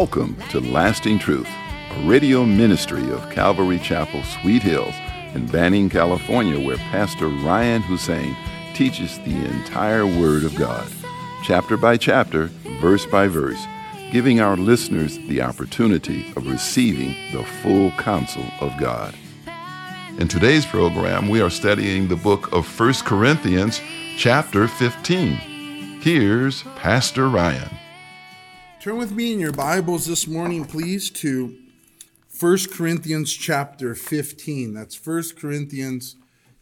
Welcome to Lasting Truth, a radio ministry of Calvary Chapel, Sweet Hills, in Banning, California, where Pastor Ryan Hussein teaches the entire Word of God, chapter by chapter, verse by verse, giving our listeners the opportunity of receiving the full counsel of God. In today's program, we are studying the book of 1 Corinthians, chapter 15. Here's Pastor Ryan. Turn with me in your Bibles this morning, please, to 1 Corinthians chapter 15. That's 1 Corinthians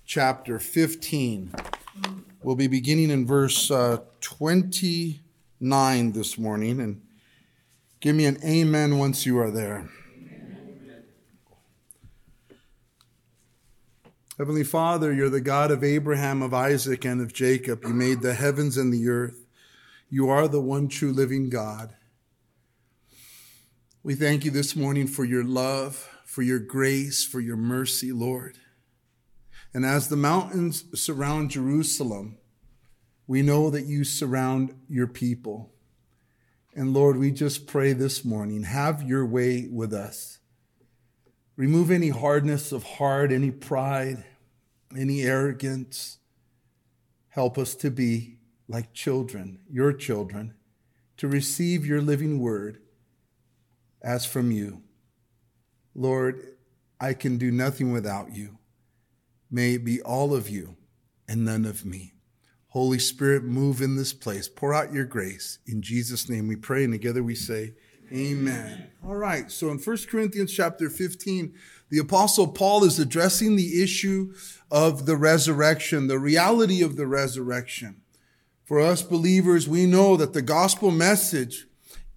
chapter 15. We'll be beginning in verse uh, 29 this morning. And give me an amen once you are there. Heavenly Father, you're the God of Abraham, of Isaac, and of Jacob. You made the heavens and the earth. You are the one true living God. We thank you this morning for your love, for your grace, for your mercy, Lord. And as the mountains surround Jerusalem, we know that you surround your people. And Lord, we just pray this morning, have your way with us. Remove any hardness of heart, any pride, any arrogance. Help us to be like children, your children, to receive your living word as from you. Lord, I can do nothing without you. May it be all of you and none of me. Holy Spirit, move in this place. Pour out your grace. In Jesus' name we pray, and together we say, Amen. All right, so in 1 Corinthians chapter 15, the Apostle Paul is addressing the issue of the resurrection, the reality of the resurrection. For us believers, we know that the gospel message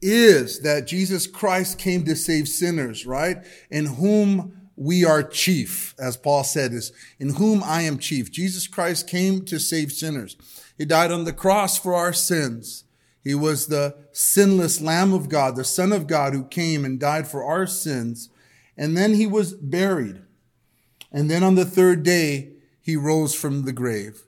is that Jesus Christ came to save sinners, right? In whom we are chief, as Paul said, is in whom I am chief. Jesus Christ came to save sinners. He died on the cross for our sins. He was the sinless Lamb of God, the Son of God who came and died for our sins. And then he was buried. And then on the third day, he rose from the grave.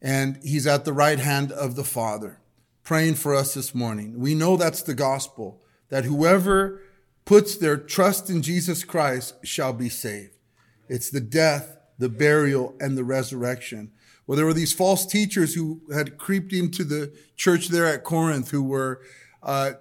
And he's at the right hand of the Father praying for us this morning. We know that's the gospel, that whoever puts their trust in Jesus Christ shall be saved. It's the death, the burial, and the resurrection. Well, there were these false teachers who had creeped into the church there at Corinth who were uh,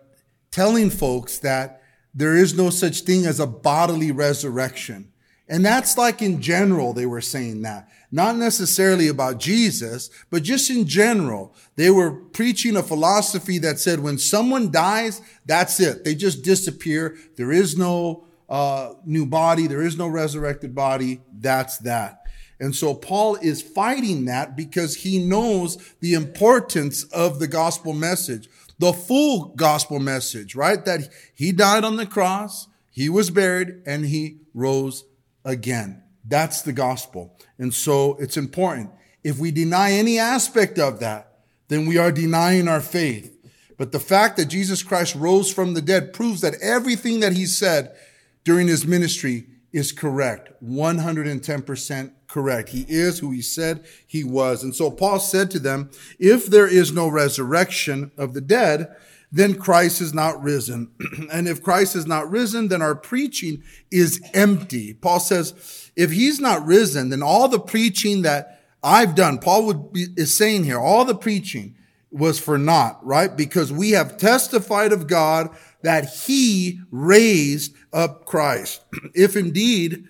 telling folks that there is no such thing as a bodily resurrection. And that's like in general, they were saying that. Not necessarily about Jesus, but just in general. They were preaching a philosophy that said when someone dies, that's it. They just disappear. There is no uh, new body. There is no resurrected body. That's that. And so Paul is fighting that because he knows the importance of the gospel message, the full gospel message, right? That he died on the cross, he was buried, and he rose again. That's the gospel. And so it's important. If we deny any aspect of that, then we are denying our faith. But the fact that Jesus Christ rose from the dead proves that everything that he said during his ministry is correct. 110% correct. He is who he said he was. And so Paul said to them, if there is no resurrection of the dead, then Christ is not risen. and if Christ is not risen, then our preaching is empty. Paul says, if he's not risen, then all the preaching that I've done, Paul would be, is saying here, all the preaching was for naught, right? Because we have testified of God that he raised up Christ. if indeed,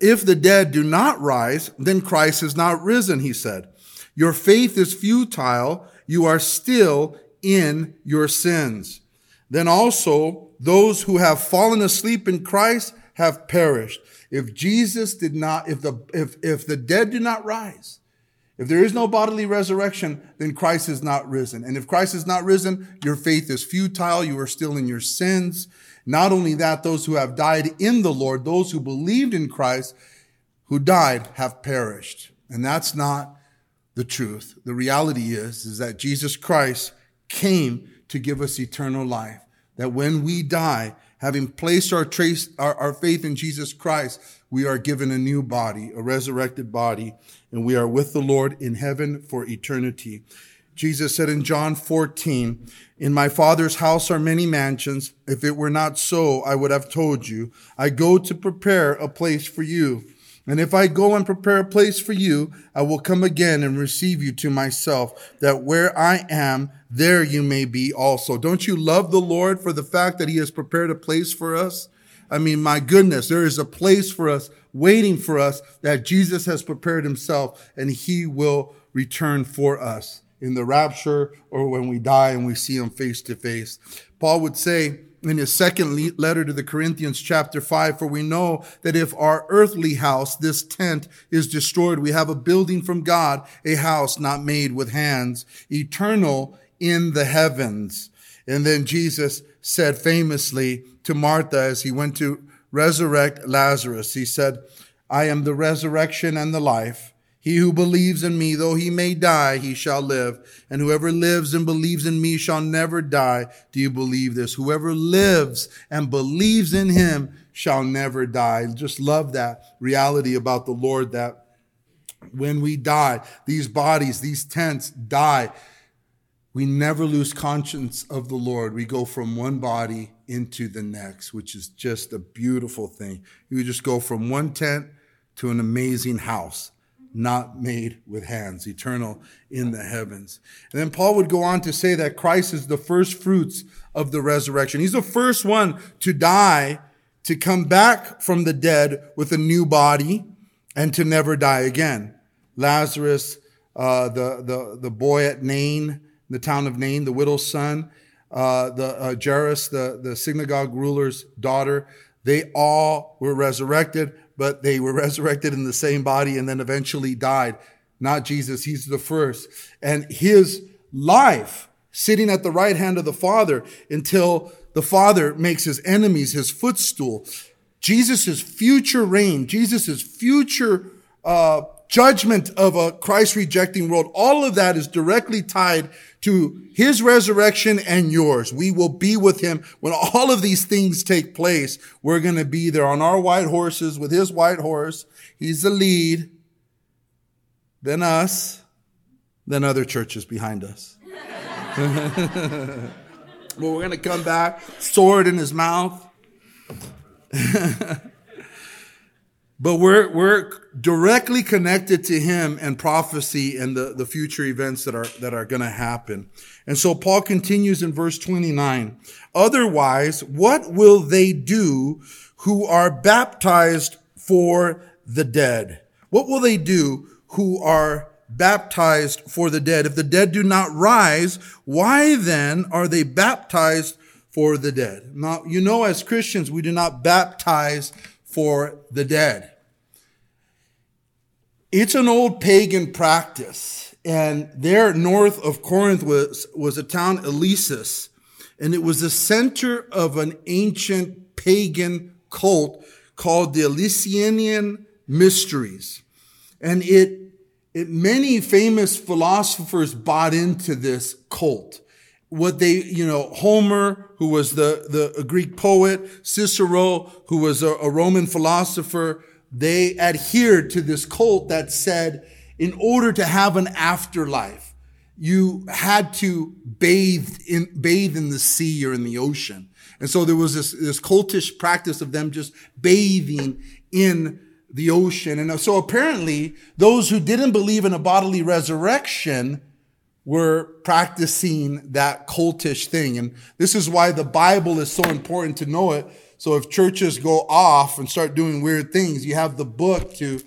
if the dead do not rise, then Christ is not risen, he said. Your faith is futile. You are still in your sins. Then also those who have fallen asleep in Christ have perished. If Jesus did not, if the, if, if the dead do not rise, if there is no bodily resurrection, then Christ is not risen. And if Christ is not risen, your faith is futile. You are still in your sins. Not only that, those who have died in the Lord, those who believed in Christ, who died, have perished. And that's not the truth. The reality is, is that Jesus Christ came to give us eternal life. That when we die, having placed our, trace, our, our faith in Jesus Christ, we are given a new body, a resurrected body, and we are with the Lord in heaven for eternity. Jesus said in John 14, in my father's house are many mansions. If it were not so, I would have told you. I go to prepare a place for you. And if I go and prepare a place for you, I will come again and receive you to myself, that where I am, there you may be also. Don't you love the Lord for the fact that he has prepared a place for us? I mean, my goodness, there is a place for us waiting for us that Jesus has prepared himself and he will return for us in the rapture or when we die and we see him face to face. Paul would say, in his second letter to the Corinthians, chapter 5, for we know that if our earthly house, this tent, is destroyed, we have a building from God, a house not made with hands, eternal in the heavens. And then Jesus said famously to Martha as he went to resurrect Lazarus, he said, I am the resurrection and the life. He who believes in me, though he may die, he shall live. And whoever lives and believes in me shall never die. Do you believe this? Whoever lives and believes in him shall never die. Just love that reality about the Lord that when we die, these bodies, these tents die. We never lose conscience of the Lord. We go from one body into the next, which is just a beautiful thing. You just go from one tent to an amazing house not made with hands, eternal in the heavens. And then Paul would go on to say that Christ is the first fruits of the resurrection. He's the first one to die, to come back from the dead with a new body and to never die again. Lazarus, uh, the, the, the boy at Nain, the town of Nain, the widow's son, uh, the uh, Jairus, the, the synagogue ruler's daughter, they all were resurrected but they were resurrected in the same body and then eventually died. Not Jesus, he's the first. And his life sitting at the right hand of the Father until the Father makes his enemies his footstool. Jesus' future reign, Jesus' future uh, judgment of a Christ rejecting world, all of that is directly tied to his resurrection and yours. We will be with him when all of these things take place. We're going to be there on our white horses with his white horse. He's the lead. Then us, then other churches behind us. well, we're going to come back, sword in his mouth. But we're, we're directly connected to him and prophecy and the, the future events that are, that are going to happen. And so Paul continues in verse 29. Otherwise, what will they do who are baptized for the dead? What will they do who are baptized for the dead? If the dead do not rise, why then are they baptized for the dead? Now, you know, as Christians, we do not baptize for the dead. It's an old pagan practice. And there north of Corinth was, was a town, Eleusis, and it was the center of an ancient pagan cult called the Eleusinian Mysteries. And it, it, many famous philosophers bought into this cult. What they, you know, Homer, who was the, the Greek poet, Cicero, who was a, a Roman philosopher, they adhered to this cult that said, in order to have an afterlife, you had to bathe in, bathe in the sea or in the ocean. And so there was this, this cultish practice of them just bathing in the ocean. And so apparently those who didn't believe in a bodily resurrection were practicing that cultish thing. And this is why the Bible is so important to know it so if churches go off and start doing weird things, you have the book to,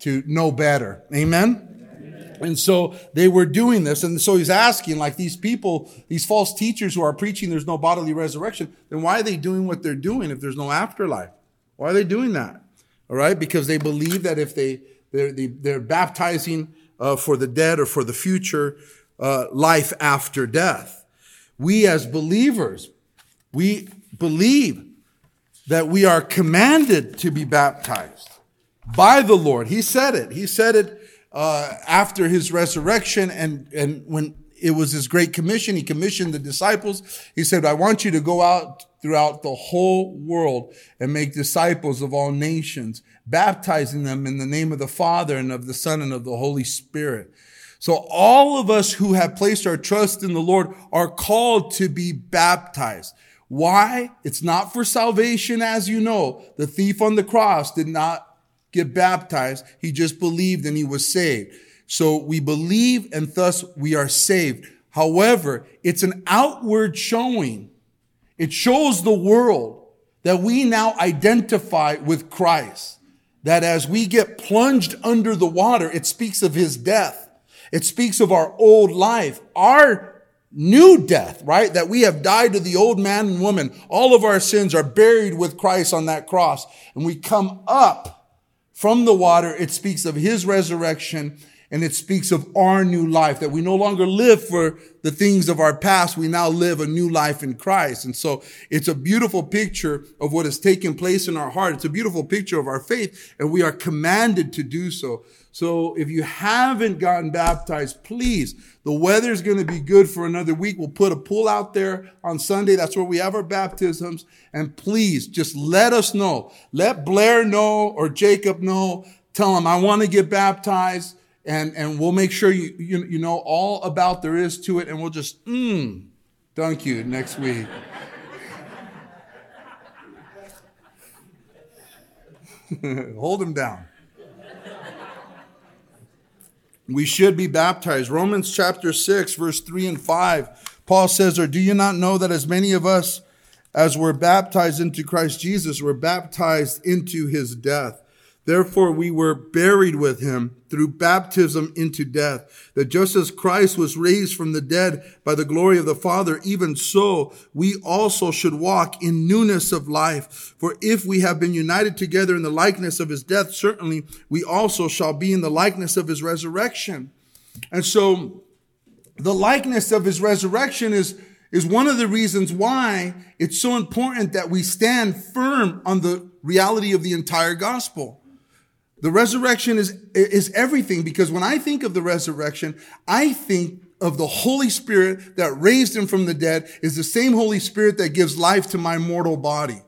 to know better. Amen? And so they were doing this. And so he's asking, like these people, these false teachers who are preaching there's no bodily resurrection, then why are they doing what they're doing if there's no afterlife? Why are they doing that? All right? Because they believe that if they, they're, they, they are baptizing uh, for the dead or for the future uh, life after death. We as believers, we believe that we are commanded to be baptized by the Lord. He said it. He said it uh, after his resurrection, and and when it was his great commission, he commissioned the disciples. He said, "I want you to go out throughout the whole world and make disciples of all nations, baptizing them in the name of the Father and of the Son and of the Holy Spirit." So all of us who have placed our trust in the Lord are called to be baptized. Why? It's not for salvation, as you know. The thief on the cross did not get baptized. He just believed and he was saved. So we believe and thus we are saved. However, it's an outward showing. It shows the world that we now identify with Christ. That as we get plunged under the water, it speaks of his death. It speaks of our old life, our new death, right? That we have died to the old man and woman. All of our sins are buried with Christ on that cross. And we come up from the water. It speaks of his resurrection and it speaks of our new life, that we no longer live for the things of our past. We now live a new life in Christ. And so it's a beautiful picture of what has taken place in our heart. It's a beautiful picture of our faith, and we are commanded to do so. So if you haven't gotten baptized, please, the weather's going to be good for another week. We'll put a pool out there on Sunday. That's where we have our baptisms. And please just let us know. Let Blair know or Jacob know. Tell them, I want to get baptized and and we'll make sure you you, you know all about there is to it, and we'll just mm, thank you next week. Hold him down. We should be baptized. Romans chapter 6, verse 3 and 5. Paul says, Or do you not know that as many of us as were baptized into Christ Jesus were baptized into his death? Therefore, we were buried with him through baptism into death, that just as Christ was raised from the dead by the glory of the Father, even so we also should walk in newness of life. For if we have been united together in the likeness of his death, certainly we also shall be in the likeness of his resurrection. And so the likeness of his resurrection is is one of the reasons why it's so important that we stand firm on the reality of the entire gospel. The resurrection is, is everything because when I think of the resurrection, I think of the Holy Spirit that raised him from the dead is the same Holy Spirit that gives life to my mortal body.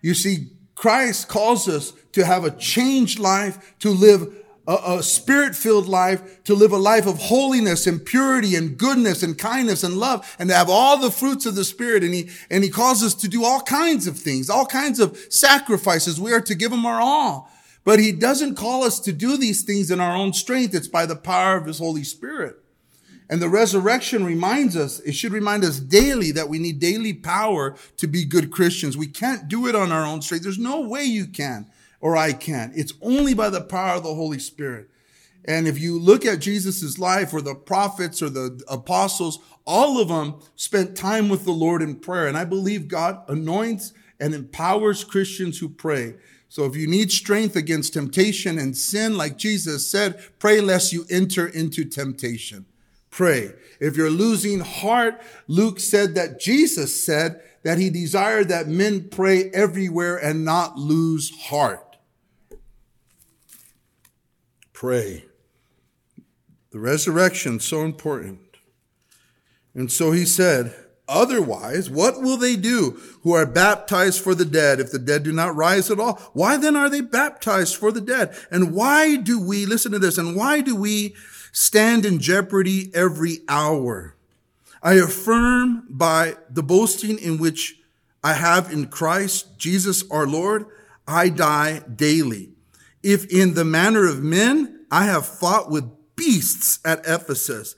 You see, Christ calls us to have a changed life, to live a, a spirit filled life, to live a life of holiness and purity and goodness and kindness and love and to have all the fruits of the Spirit. And he, and he calls us to do all kinds of things, all kinds of sacrifices. We are to give him our all. But he doesn't call us to do these things in our own strength. It's by the power of his Holy Spirit. And the resurrection reminds us, it should remind us daily that we need daily power to be good Christians. We can't do it on our own strength. There's no way you can or I can. It's only by the power of the Holy Spirit. And if you look at Jesus' life or the prophets or the apostles, all of them spent time with the Lord in prayer. And I believe God anoints and empowers Christians who pray. So if you need strength against temptation and sin, like Jesus said, pray lest you enter into temptation. Pray. If you're losing heart, Luke said that Jesus said that he desired that men pray everywhere and not lose heart. Pray. The resurrection so important. And so he said, Otherwise, what will they do who are baptized for the dead if the dead do not rise at all? Why then are they baptized for the dead? And why do we, listen to this, and why do we stand in jeopardy every hour? I affirm by the boasting in which I have in Christ, Jesus our Lord, I die daily. If in the manner of men, I have fought with beasts at Ephesus.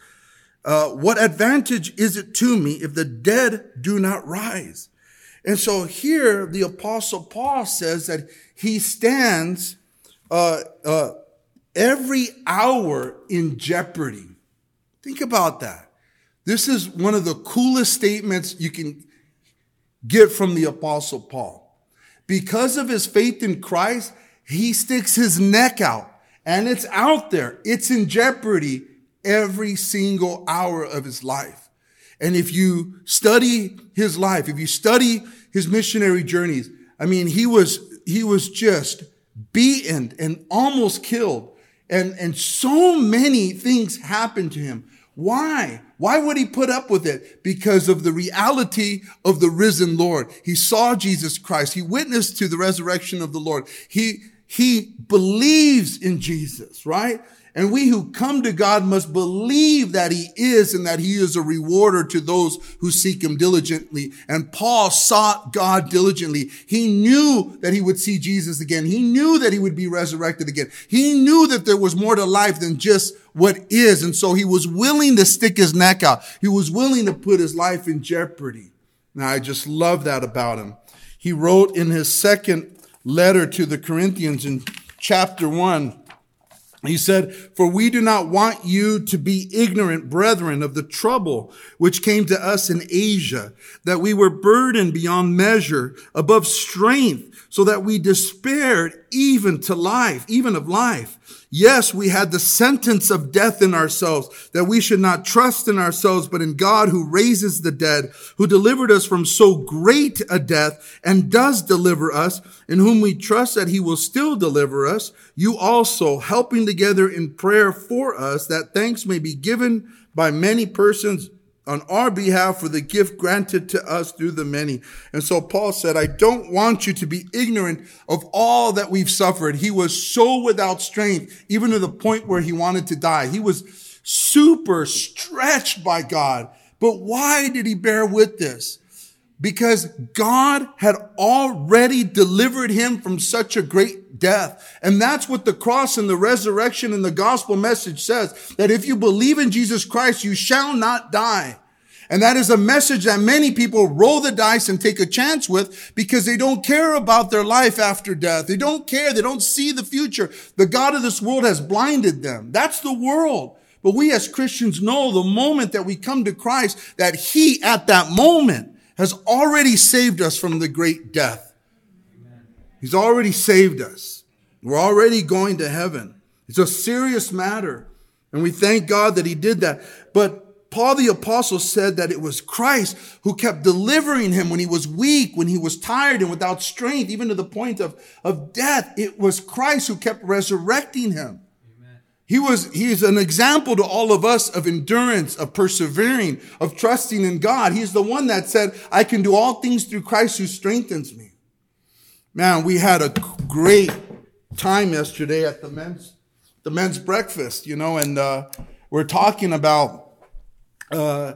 Uh, what advantage is it to me if the dead do not rise? And so here the apostle Paul says that he stands uh, uh, every hour in jeopardy. Think about that. This is one of the coolest statements you can get from the apostle Paul. Because of his faith in Christ, he sticks his neck out and it's out there. It's in jeopardy every single hour of his life. And if you study his life, if you study his missionary journeys, I mean, he was, he was just beaten and almost killed. And, and so many things happened to him. Why? Why would he put up with it? Because of the reality of the risen Lord. He saw Jesus Christ. He witnessed to the resurrection of the Lord. He, he believes in Jesus, right? And we who come to God must believe that he is and that he is a rewarder to those who seek him diligently. And Paul sought God diligently. He knew that he would see Jesus again. He knew that he would be resurrected again. He knew that there was more to life than just what is. And so he was willing to stick his neck out. He was willing to put his life in jeopardy. Now I just love that about him. He wrote in his second letter to the Corinthians in chapter one, he said, For we do not want you to be ignorant, brethren, of the trouble which came to us in Asia, that we were burdened beyond measure, above strength, so that we despaired even to life, even of life. Yes, we had the sentence of death in ourselves, that we should not trust in ourselves, but in God who raises the dead, who delivered us from so great a death and does deliver us, in whom we trust that he will still deliver us. You also helping together in prayer for us, that thanks may be given by many persons on our behalf for the gift granted to us through the many. And so Paul said, I don't want you to be ignorant of all that we've suffered. He was so without strength, even to the point where he wanted to die. He was super stretched by God. But why did he bear with this? Because God had already delivered him from such a great death. And that's what the cross and the resurrection and the gospel message says, that if you believe in Jesus Christ, you shall not die. And that is a message that many people roll the dice and take a chance with because they don't care about their life after death. They don't care. They don't see the future. The God of this world has blinded them. That's the world. But we as Christians know the moment that we come to Christ, that he at that moment has already saved us from the great death. He's already saved us. We're already going to heaven. It's a serious matter. And we thank God that he did that. But Paul the apostle said that it was Christ who kept delivering him when he was weak, when he was tired and without strength, even to the point of, of death. It was Christ who kept resurrecting him. He was, he is an example to all of us of endurance, of persevering, of trusting in God. He's the one that said, I can do all things through Christ who strengthens me. Man, we had a great time yesterday at the men's, the men's breakfast, you know, and, uh, we're talking about uh,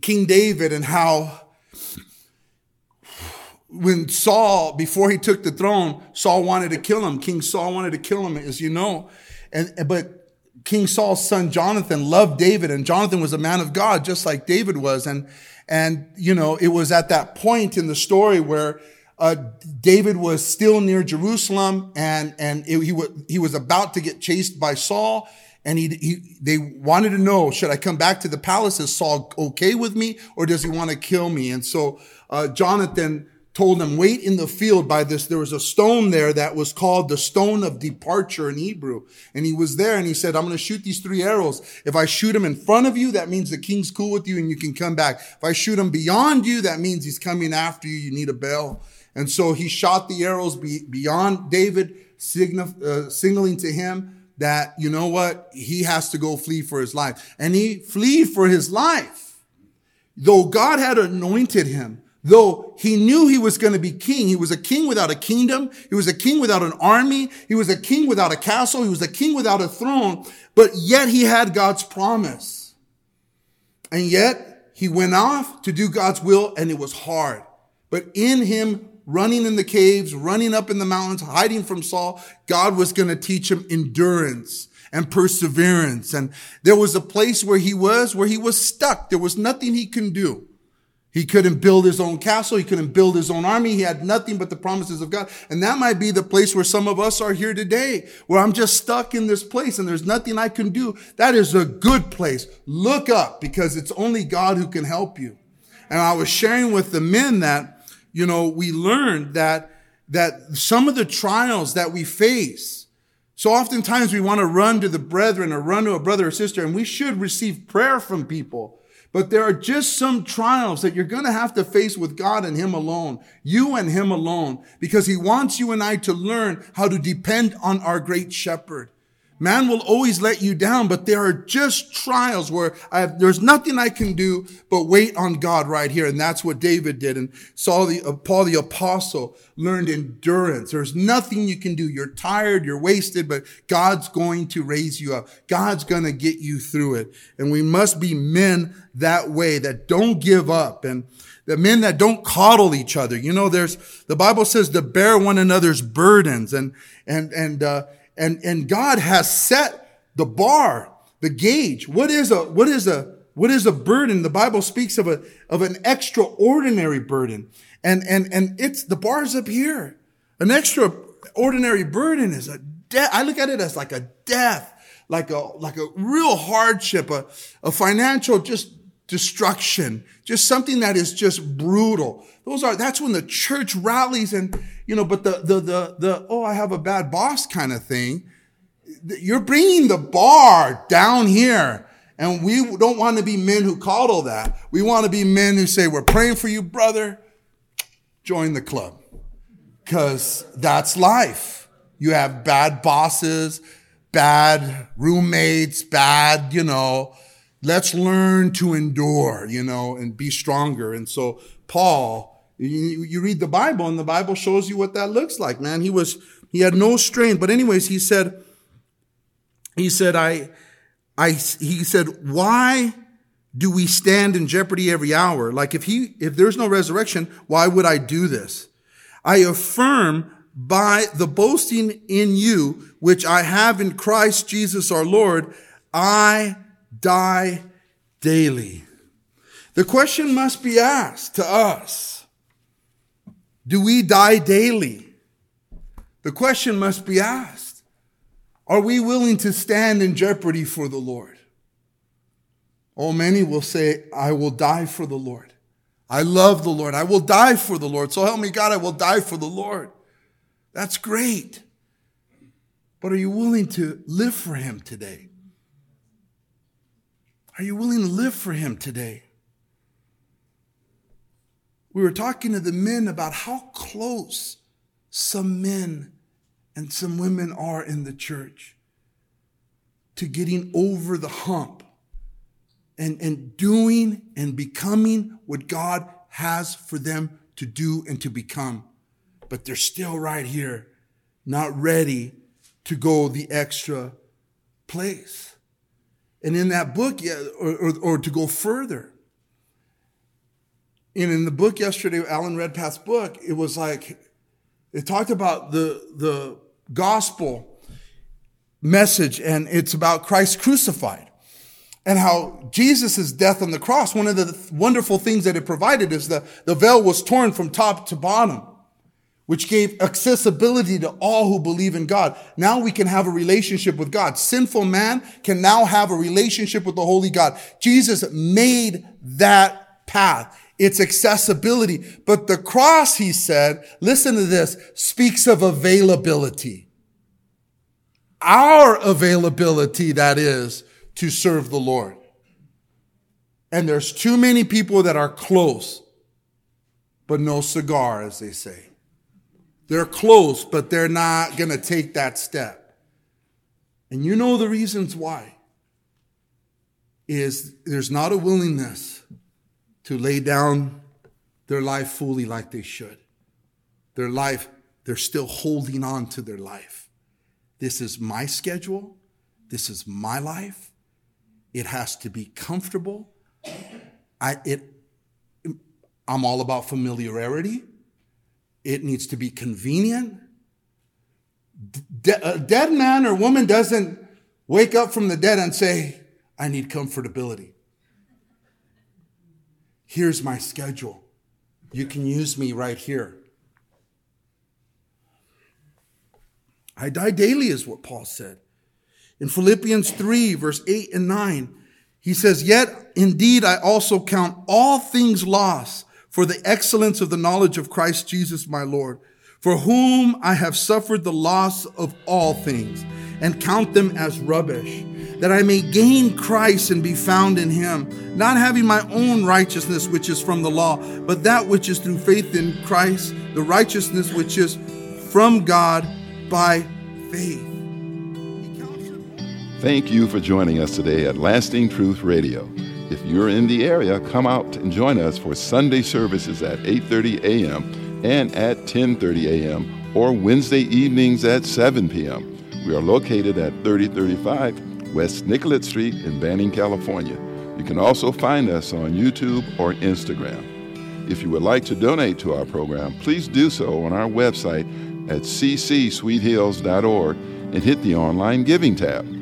King David and how when Saul, before he took the throne, Saul wanted to kill him. King Saul wanted to kill him, as you know. And, but King Saul's son Jonathan loved David and Jonathan was a man of God, just like David was. And, and, you know, it was at that point in the story where uh, David was still near Jerusalem and, and it, he, w- he was about to get chased by Saul and he, he, they wanted to know, should I come back to the palace? Is Saul okay with me or does he want to kill me? And so, uh, Jonathan told him, wait in the field by this. There was a stone there that was called the stone of departure in Hebrew. And he was there and he said, I'm going to shoot these three arrows. If I shoot them in front of you, that means the king's cool with you and you can come back. If I shoot them beyond you, that means he's coming after you. You need a bell. And so he shot the arrows be, beyond David, signif- uh, signaling to him that, you know what, he has to go flee for his life. And he flee for his life. Though God had anointed him, though he knew he was going to be king, he was a king without a kingdom. He was a king without an army. He was a king without a castle. He was a king without a throne, but yet he had God's promise. And yet he went off to do God's will and it was hard. But in him running in the caves, running up in the mountains, hiding from Saul, God was going to teach him endurance and perseverance. And there was a place where he was, where he was stuck. There was nothing he can do. He couldn't build his own castle. He couldn't build his own army. He had nothing but the promises of God. And that might be the place where some of us are here today, where I'm just stuck in this place and there's nothing I can do. That is a good place. Look up because it's only God who can help you. And I was sharing with the men that you know, we learned that, that some of the trials that we face, so oftentimes we want to run to the brethren or run to a brother or sister, and we should receive prayer from people. But there are just some trials that you're going to have to face with God and Him alone, you and Him alone, because He wants you and I to learn how to depend on our great shepherd. Man will always let you down, but there are just trials where have, there's nothing I can do but wait on God right here. And that's what David did. And Saul the, uh, Paul the apostle learned endurance. There's nothing you can do. You're tired, you're wasted, but God's going to raise you up. God's going to get you through it. And we must be men that way that don't give up and the men that don't coddle each other. You know, there's, the Bible says to bear one another's burdens and, and, and, uh, and, and God has set the bar, the gauge. What is a, what is a, what is a burden? The Bible speaks of a, of an extraordinary burden. And, and, and it's, the bar's up here. An extraordinary burden is a death. I look at it as like a death, like a, like a real hardship, a, a financial just destruction, just something that is just brutal. Those are, that's when the church rallies and, you know, but the, the, the, the, oh, I have a bad boss kind of thing. You're bringing the bar down here. And we don't want to be men who coddle that. We want to be men who say, we're praying for you, brother. Join the club. Cause that's life. You have bad bosses, bad roommates, bad, you know, let's learn to endure, you know, and be stronger. And so Paul, you, you read the Bible and the Bible shows you what that looks like, man. He was, he had no strain. But anyways, he said, he said, I, I, he said, why do we stand in jeopardy every hour? Like if he, if there's no resurrection, why would I do this? I affirm by the boasting in you, which I have in Christ Jesus our Lord, I die daily. The question must be asked to us. Do we die daily? The question must be asked. Are we willing to stand in jeopardy for the Lord? Oh, many will say, I will die for the Lord. I love the Lord. I will die for the Lord. So help me God, I will die for the Lord. That's great. But are you willing to live for Him today? Are you willing to live for Him today? We were talking to the men about how close some men and some women are in the church to getting over the hump and, and doing and becoming what God has for them to do and to become. But they're still right here, not ready to go the extra place. And in that book, or, or, or to go further, and in the book yesterday, Alan Redpath's book, it was like, it talked about the, the gospel message and it's about Christ crucified and how Jesus' death on the cross, one of the wonderful things that it provided is the, the veil was torn from top to bottom which gave accessibility to all who believe in God. Now we can have a relationship with God. Sinful man can now have a relationship with the Holy God. Jesus made that path. It's accessibility. But the cross, he said, listen to this, speaks of availability. Our availability, that is, to serve the Lord. And there's too many people that are close, but no cigar, as they say. They're close, but they're not going to take that step. And you know the reasons why is there's not a willingness to lay down their life fully like they should. Their life, they're still holding on to their life. This is my schedule. This is my life. It has to be comfortable. I, it, I'm all about familiarity. It needs to be convenient. De- a dead man or woman doesn't wake up from the dead and say, I need comfortability. Here's my schedule. You can use me right here. I die daily, is what Paul said. In Philippians 3, verse 8 and 9, he says, Yet indeed I also count all things lost for the excellence of the knowledge of Christ Jesus my Lord, for whom I have suffered the loss of all things, and count them as rubbish, that I may gain Christ and be found in him, not having my own righteousness which is from the law, but that which is through faith in Christ, the righteousness which is from God by faith. Thank you for joining us today at Lasting Truth Radio. If you're in the area, come out and join us for Sunday services at 8:30 a.m. and at 10:30 a.m. or Wednesday evenings at 7 p.m. We are located at 3035 West Nicollet Street in Banning, California. You can also find us on YouTube or Instagram. If you would like to donate to our program, please do so on our website at ccsweethills.org and hit the online giving tab.